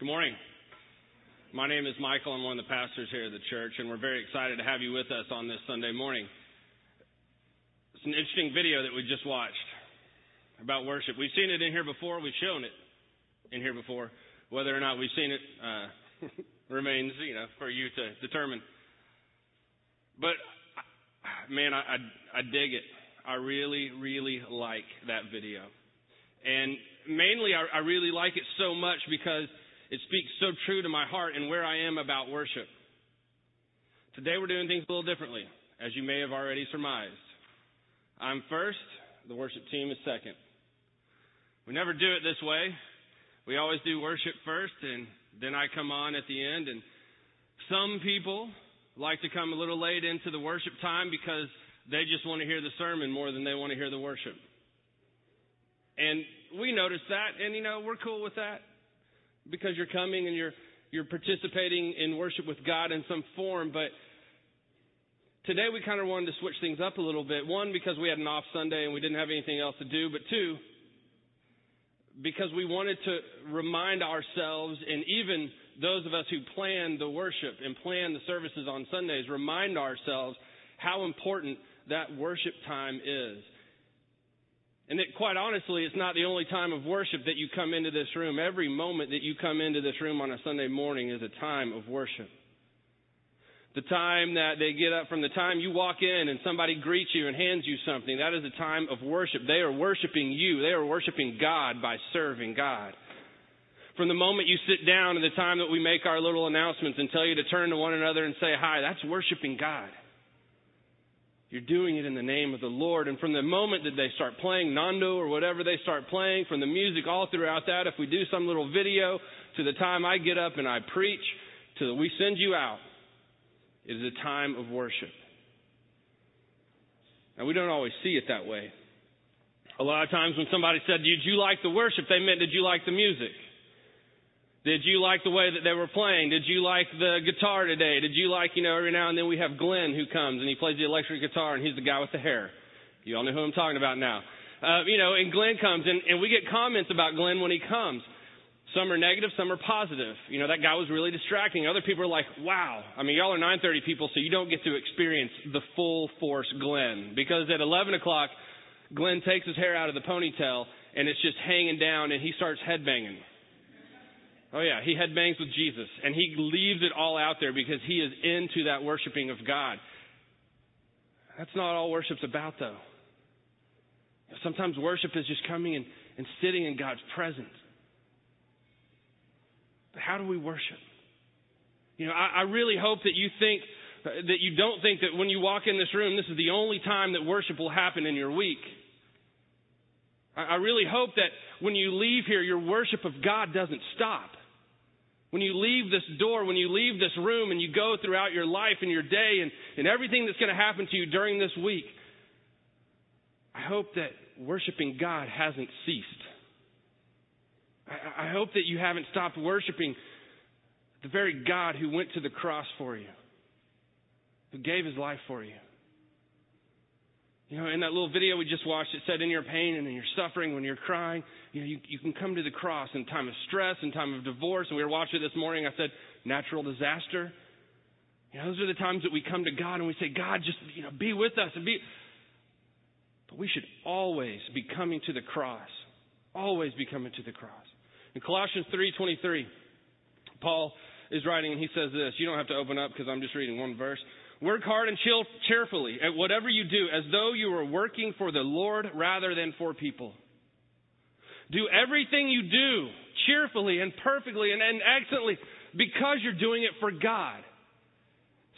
Good morning. My name is Michael. I'm one of the pastors here at the church, and we're very excited to have you with us on this Sunday morning. It's an interesting video that we just watched about worship. We've seen it in here before. We've shown it in here before. Whether or not we've seen it uh, remains, you know, for you to determine. But man, I, I, I dig it. I really, really like that video. And mainly, I, I really like it so much because it speaks so true to my heart and where I am about worship. Today, we're doing things a little differently, as you may have already surmised. I'm first, the worship team is second. We never do it this way. We always do worship first, and then I come on at the end. And some people like to come a little late into the worship time because they just want to hear the sermon more than they want to hear the worship. And we notice that, and you know, we're cool with that because you're coming and you're you're participating in worship with God in some form, but today we kind of wanted to switch things up a little bit. One, because we had an off Sunday and we didn't have anything else to do, but two, because we wanted to remind ourselves and even those of us who plan the worship and plan the services on Sundays remind ourselves how important that worship time is. And that quite honestly, it's not the only time of worship that you come into this room. Every moment that you come into this room on a Sunday morning is a time of worship. The time that they get up from the time you walk in and somebody greets you and hands you something, that is a time of worship. They are worshiping you. They are worshiping God by serving God. From the moment you sit down to the time that we make our little announcements and tell you to turn to one another and say hi, that's worshiping God. You're doing it in the name of the Lord. And from the moment that they start playing Nando or whatever they start playing, from the music all throughout that, if we do some little video to the time I get up and I preach, to the we send you out, it is a time of worship. Now, we don't always see it that way. A lot of times when somebody said, Did you like the worship? they meant, Did you like the music? Did you like the way that they were playing? Did you like the guitar today? Did you like, you know, every now and then we have Glenn who comes and he plays the electric guitar and he's the guy with the hair. You all know who I'm talking about now. Uh, you know, and Glenn comes and, and we get comments about Glenn when he comes. Some are negative, some are positive. You know, that guy was really distracting. Other people are like, wow. I mean, y'all are 930 people, so you don't get to experience the full force Glenn. Because at 11 o'clock, Glenn takes his hair out of the ponytail and it's just hanging down and he starts headbanging. Oh, yeah, he headbangs with Jesus, and he leaves it all out there because he is into that worshiping of God. That's not all worship's about, though. Sometimes worship is just coming and, and sitting in God's presence. But how do we worship? You know, I, I really hope that you think that you don't think that when you walk in this room, this is the only time that worship will happen in your week. I, I really hope that when you leave here, your worship of God doesn't stop. When you leave this door, when you leave this room and you go throughout your life and your day and, and everything that's going to happen to you during this week, I hope that worshiping God hasn't ceased. I, I hope that you haven't stopped worshiping the very God who went to the cross for you, who gave his life for you. You know, in that little video we just watched, it said, in your pain and in your suffering, when you're crying, you know, you, you can come to the cross in time of stress, in time of divorce. And we were watching this morning. I said, natural disaster. You know, those are the times that we come to God and we say, God, just, you know, be with us and be. But we should always be coming to the cross. Always be coming to the cross. In Colossians 3.23, Paul is writing and he says this. You don't have to open up because I'm just reading one verse. Work hard and chill cheerfully at whatever you do as though you were working for the Lord rather than for people. Do everything you do cheerfully and perfectly and, and excellently because you're doing it for God.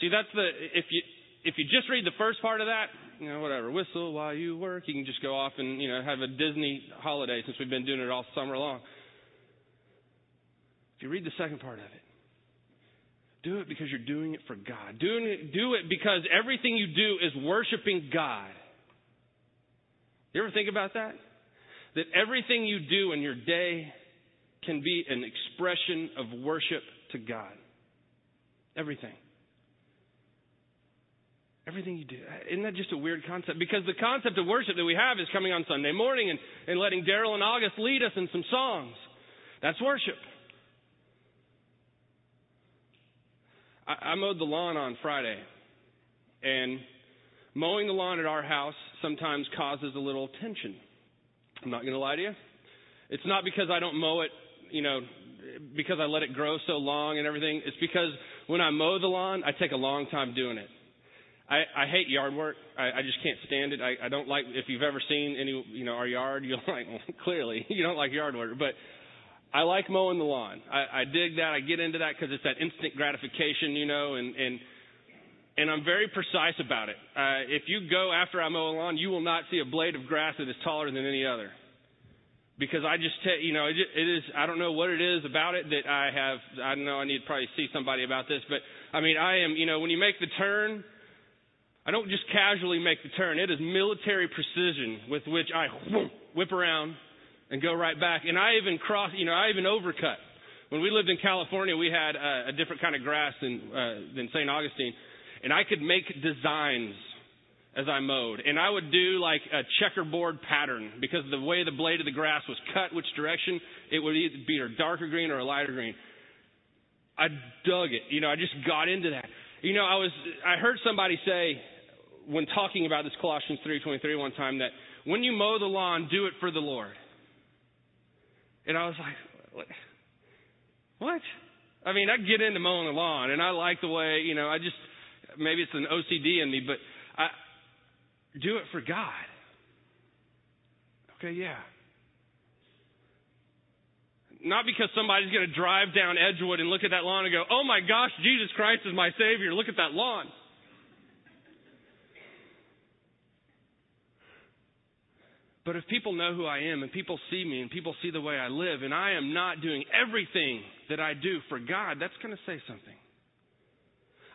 See, that's the, if you, if you just read the first part of that, you know, whatever, whistle while you work, you can just go off and, you know, have a Disney holiday since we've been doing it all summer long. If you read the second part of it, do it because you're doing it for God. Do it, do it because everything you do is worshiping God. You ever think about that? That everything you do in your day can be an expression of worship to God. Everything. Everything you do. Isn't that just a weird concept? Because the concept of worship that we have is coming on Sunday morning and, and letting Daryl and August lead us in some songs. That's worship. I, I mowed the lawn on Friday, and mowing the lawn at our house sometimes causes a little tension. I'm not going to lie to you. It's not because I don't mow it, you know, because I let it grow so long and everything. It's because when I mow the lawn, I take a long time doing it. I, I hate yard work. I, I just can't stand it. I, I don't like if you've ever seen any you know our yard, you're like well, clearly you don't like yard work, but I like mowing the lawn. I, I dig that. I get into that because it's that instant gratification, you know, and and and I'm very precise about it. Uh, if you go after I mow a lawn, you will not see a blade of grass that is taller than any other. Because I just, te- you know, it, it is. I don't know what it is about it that I have. I don't know. I need to probably see somebody about this, but I mean, I am. You know, when you make the turn, I don't just casually make the turn. It is military precision with which I whip around and go right back. And I even cross, you know, I even overcut. When we lived in California, we had a, a different kind of grass than uh, than St. Augustine, and I could make designs as I mowed. And I would do like a checkerboard pattern because of the way the blade of the grass was cut, which direction it would either be a darker green or a lighter green. I dug it. You know, I just got into that. You know, I was I heard somebody say when talking about this Colossians 3:23 one time that when you mow the lawn, do it for the Lord. And I was like, what? I mean, I get into mowing the lawn, and I like the way, you know, I just maybe it's an OCD in me, but I do it for God. Okay, yeah. Not because somebody's going to drive down Edgewood and look at that lawn and go, oh my gosh, Jesus Christ is my Savior. Look at that lawn. But if people know who I am and people see me and people see the way I live and I am not doing everything that I do for God, that's going to say something.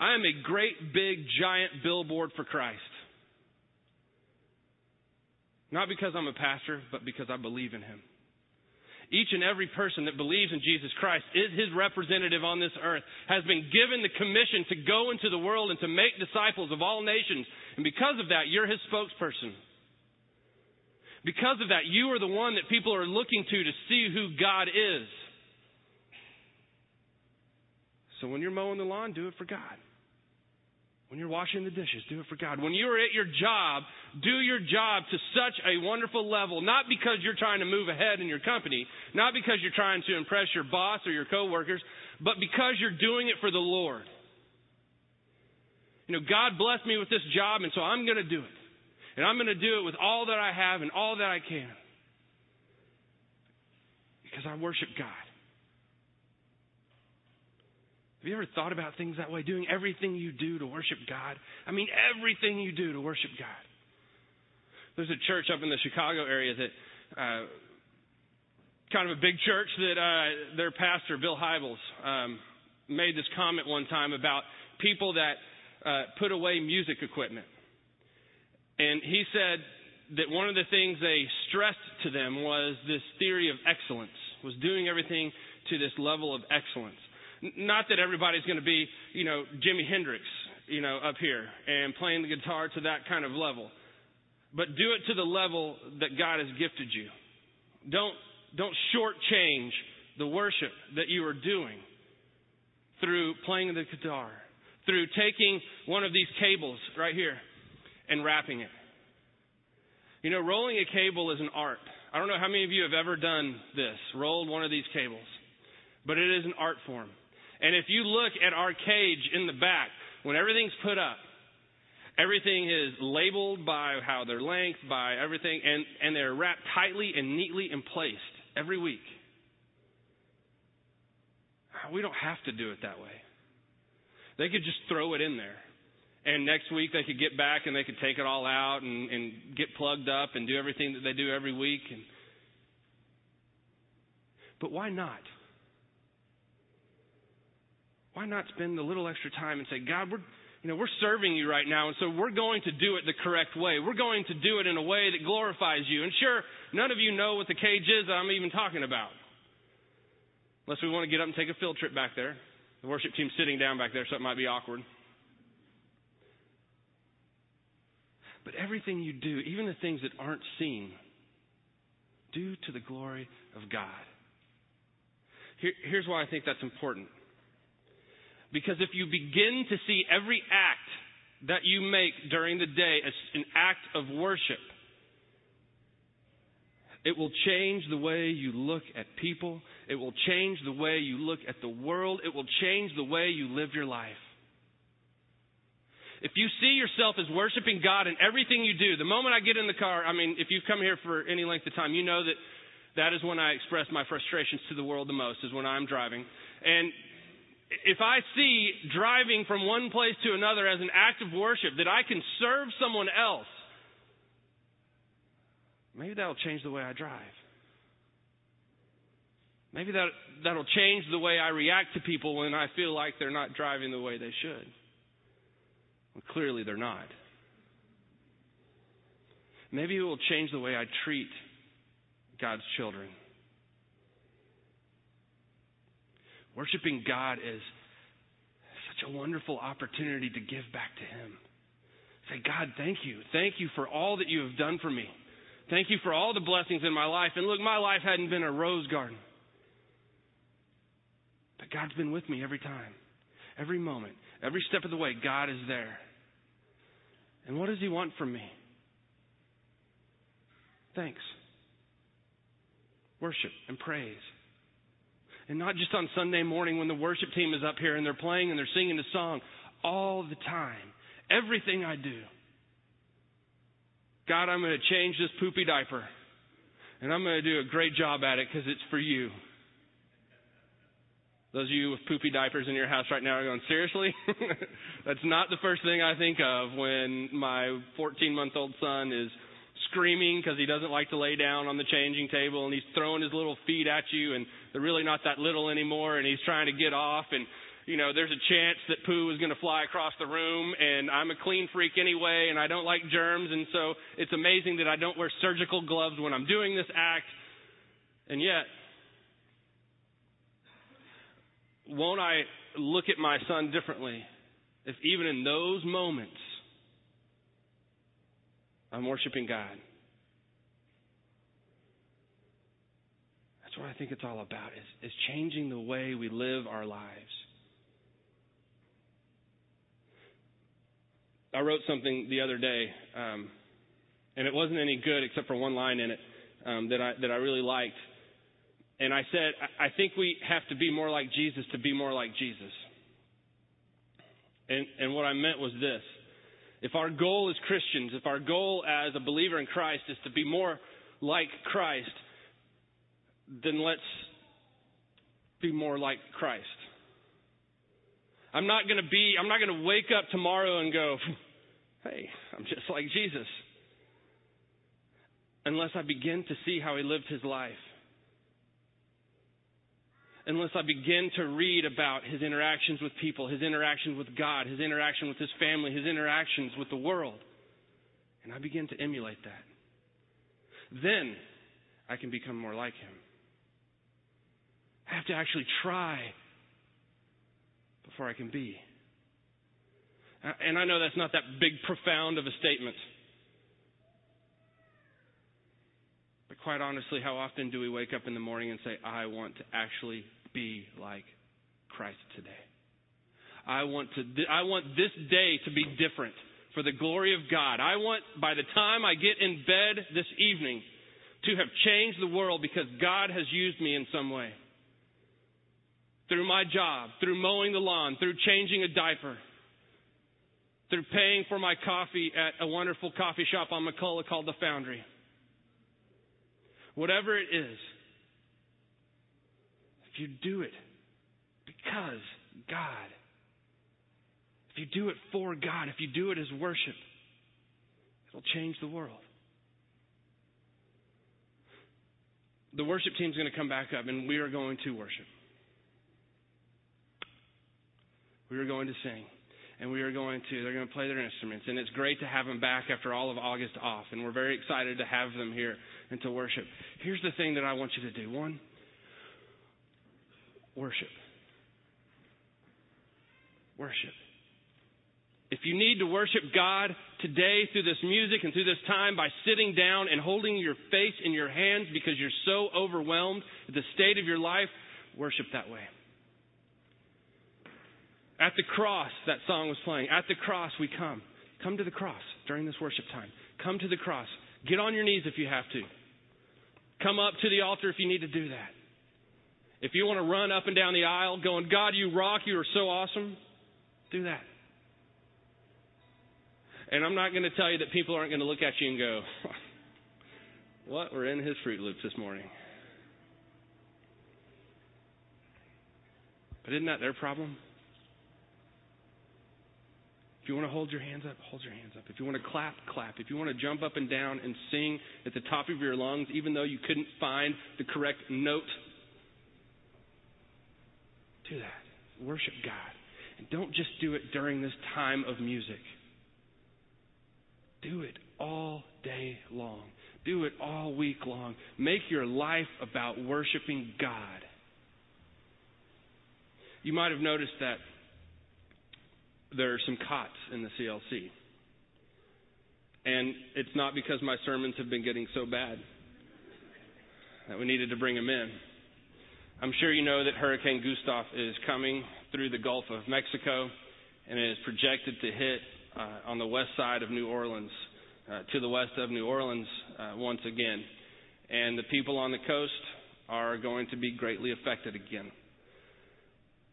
I am a great, big, giant billboard for Christ. Not because I'm a pastor, but because I believe in Him. Each and every person that believes in Jesus Christ is His representative on this earth, has been given the commission to go into the world and to make disciples of all nations. And because of that, you're His spokesperson. Because of that, you are the one that people are looking to to see who God is. So when you're mowing the lawn, do it for God. When you're washing the dishes, do it for God. When you're at your job, do your job to such a wonderful level, not because you're trying to move ahead in your company, not because you're trying to impress your boss or your coworkers, but because you're doing it for the Lord. You know, God blessed me with this job, and so I'm going to do it. And I'm going to do it with all that I have and all that I can. Because I worship God. Have you ever thought about things that way? Doing everything you do to worship God? I mean, everything you do to worship God. There's a church up in the Chicago area that, uh, kind of a big church, that uh, their pastor, Bill Hybels, um, made this comment one time about people that uh, put away music equipment. And he said that one of the things they stressed to them was this theory of excellence, was doing everything to this level of excellence. Not that everybody's going to be, you know, Jimi Hendrix, you know, up here and playing the guitar to that kind of level. But do it to the level that God has gifted you. Don't, don't shortchange the worship that you are doing through playing the guitar, through taking one of these cables right here and wrapping it. You know, rolling a cable is an art. I don't know how many of you have ever done this, rolled one of these cables, but it is an art form. And if you look at our cage in the back, when everything's put up, everything is labeled by how their length, by everything, and, and they're wrapped tightly and neatly in place every week. We don't have to do it that way. They could just throw it in there. And next week they could get back and they could take it all out and, and get plugged up and do everything that they do every week. And, but why not? Why not spend a little extra time and say, God, we're, you know, we're serving you right now, and so we're going to do it the correct way. We're going to do it in a way that glorifies you. And sure, none of you know what the cage is that I'm even talking about. Unless we want to get up and take a field trip back there. The worship team's sitting down back there, so it might be awkward. But everything you do, even the things that aren't seen, do to the glory of God. Here, here's why I think that's important. Because if you begin to see every act that you make during the day as an act of worship, it will change the way you look at people. It will change the way you look at the world. It will change the way you live your life. If you see yourself as worshiping God in everything you do, the moment I get in the car, I mean, if you've come here for any length of time, you know that that is when I express my frustrations to the world the most, is when I'm driving. And if I see driving from one place to another as an act of worship, that I can serve someone else, maybe that'll change the way I drive. Maybe that, that'll change the way I react to people when I feel like they're not driving the way they should. Well, clearly they're not. Maybe it will change the way I treat God's children. Worshiping God is such a wonderful opportunity to give back to Him. Say, God, thank you. Thank you for all that you have done for me. Thank you for all the blessings in my life. And look, my life hadn't been a rose garden. But God's been with me every time, every moment, every step of the way. God is there. And what does He want from me? Thanks. Worship and praise. And not just on Sunday morning when the worship team is up here and they're playing and they're singing the song. All the time. Everything I do. God, I'm going to change this poopy diaper. And I'm going to do a great job at it because it's for you. Those of you with poopy diapers in your house right now are going, seriously? That's not the first thing I think of when my 14 month old son is screaming because he doesn't like to lay down on the changing table and he's throwing his little feet at you and they're really not that little anymore and he's trying to get off and you know, there's a chance that poo is going to fly across the room, and I'm a clean freak anyway, and I don't like germs, and so it's amazing that I don't wear surgical gloves when I'm doing this act. And yet, won't I look at my son differently if even in those moments I'm worshiping God? That's what I think it's all about is, is changing the way we live our lives. I wrote something the other day, um, and it wasn't any good except for one line in it um, that I that I really liked. And I said, I think we have to be more like Jesus to be more like Jesus. And, and what I meant was this. If our goal as Christians, if our goal as a believer in Christ is to be more like Christ, then let's be more like Christ. I'm not going to be, I'm not going to wake up tomorrow and go, hey, I'm just like Jesus. Unless I begin to see how he lived his life unless I begin to read about his interactions with people, his interactions with God, his interaction with his family, his interactions with the world. And I begin to emulate that. Then I can become more like him. I have to actually try before I can be. Uh, and I know that's not that big, profound of a statement. But quite honestly, how often do we wake up in the morning and say, I want to actually be like Christ today? I want to, I want this day to be different for the glory of God. I want, by the time I get in bed this evening, to have changed the world because God has used me in some way. Through my job, through mowing the lawn, through changing a diaper, through paying for my coffee at a wonderful coffee shop on McCullough called The Foundry. Whatever it is, if you do it because God, if you do it for God, if you do it as worship, it'll change the world. The worship team's going to come back up and we are going to worship. We are going to sing and we are going to, they're going to play their instruments. And it's great to have them back after all of August off. And we're very excited to have them here and to worship. Here's the thing that I want you to do one, worship. Worship. If you need to worship God today through this music and through this time by sitting down and holding your face in your hands because you're so overwhelmed at the state of your life, worship that way. At the cross, that song was playing. At the cross, we come. Come to the cross during this worship time. Come to the cross. Get on your knees if you have to. Come up to the altar if you need to do that. If you want to run up and down the aisle going, God, you rock, you are so awesome, do that. And I'm not going to tell you that people aren't going to look at you and go, what? We're in his Fruit Loops this morning. But isn't that their problem? If you want to hold your hands up, hold your hands up. If you want to clap, clap. If you want to jump up and down and sing at the top of your lungs, even though you couldn't find the correct note, do that. Worship God. And don't just do it during this time of music. Do it all day long. Do it all week long. Make your life about worshiping God. You might have noticed that there are some cots in the CLC. And it's not because my sermons have been getting so bad that we needed to bring them in. I'm sure you know that Hurricane Gustav is coming through the Gulf of Mexico and it is projected to hit uh, on the west side of New Orleans, uh, to the west of New Orleans uh, once again. And the people on the coast are going to be greatly affected again.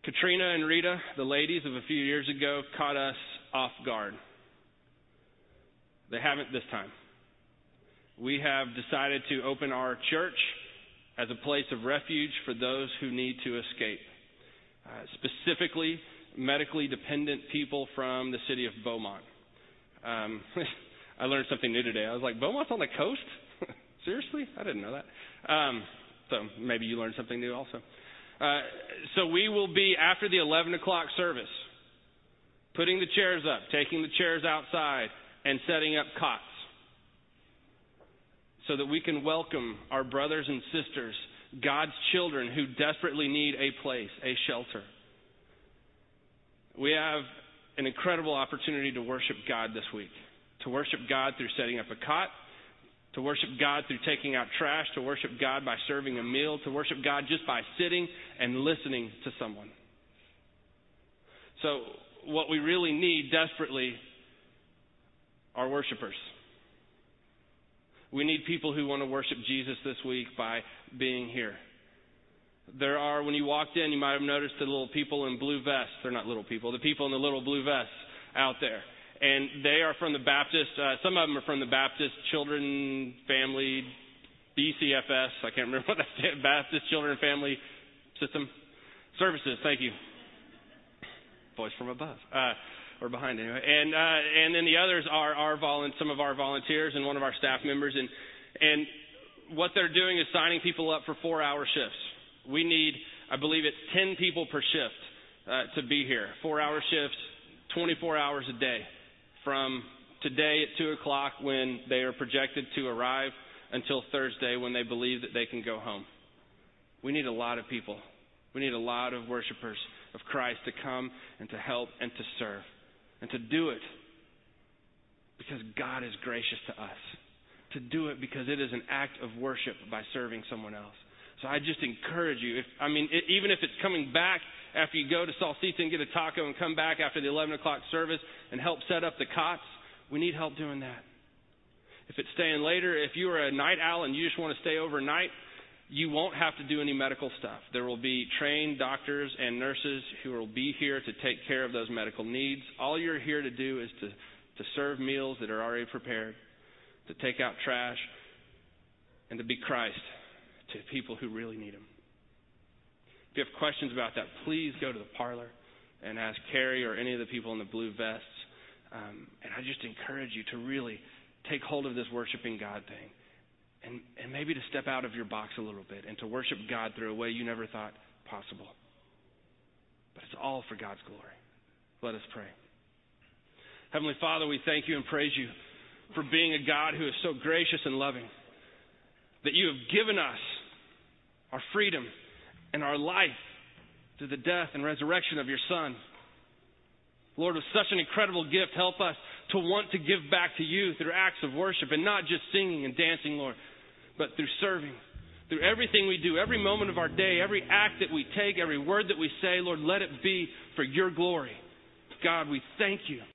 Katrina and Rita, the ladies of a few years ago, caught us off guard. They haven't this time. We have decided to open our church as a place of refuge for those who need to escape, uh, specifically medically dependent people from the city of Beaumont. Um, I learned something new today. I was like, Beaumont's on the coast? Seriously? I didn't know that. Um, so maybe you learned something new also. Uh, so we will be after the 11 o'clock service, putting the chairs up, taking the chairs outside, and setting up cots so that we can welcome our brothers and sisters, God's children who desperately need a place, a shelter. We have an incredible opportunity to worship God this week, to worship God through setting up a cot to worship God through taking out trash, to worship God by serving a meal, to worship God just by sitting and listening to someone. So, what we really need desperately are worshipers. We need people who want to worship Jesus this week by being here. There are, when you walked in, you might have noticed the little people in blue vests. They're not little people, the people in the little blue vests out there and they are from the Baptist. Uh, some of them are from the Baptist Children Family BCFS. I can't remember what that stands. Baptist Children Family System Services. Thank you. Voice from above. Uh, or behind anyway. And uh, and then the others are our some of our volunteers and one of our staff members. And and what they're doing is signing people up for four-hour shifts. We need, I believe, it's ten people per shift uh, to be here. Four-hour shifts, 24 hours a day from today at 2 o'clock when they are projected to arrive until Thursday when they believe that they can go home. We need a lot of people. We need a lot of worshipers of Christ to come and to help and to serve and to do it because God is gracious to us. To do it because it is an act of worship by serving someone else. So I just encourage you. If I mean, it, even if it's coming back after you go to Salsita and get a taco and come back after the 11 o'clock service and help set up the cots, we need help doing that. If it's staying later, if you are a night owl and you just want to stay overnight, you won't have to do any medical stuff. There will be trained doctors and nurses who will be here to take care of those medical needs. All you're here to do is to, to serve meals that are already prepared, to take out trash, and to be Christ to people who really need Him. If you have questions about that, please go to the parlor and ask Carrie or any of the people in the blue vests. Um, and I just encourage you to really take hold of this worshiping God thing and, and maybe to step out of your box a little bit and to worship God through a way you never thought possible. But it's all for God's glory. Let us pray. Heavenly Father, we thank you and praise you for being a God who is so gracious and loving, that you have given us our freedom and our life through the death and resurrection of your Son. Lord, with such an incredible gift, help us to want to give back to you through acts of worship and not just singing and dancing, Lord, but through serving. Through everything we do, every moment of our day, every act that we take, every word that we say, Lord, let it be for your glory. God, we thank you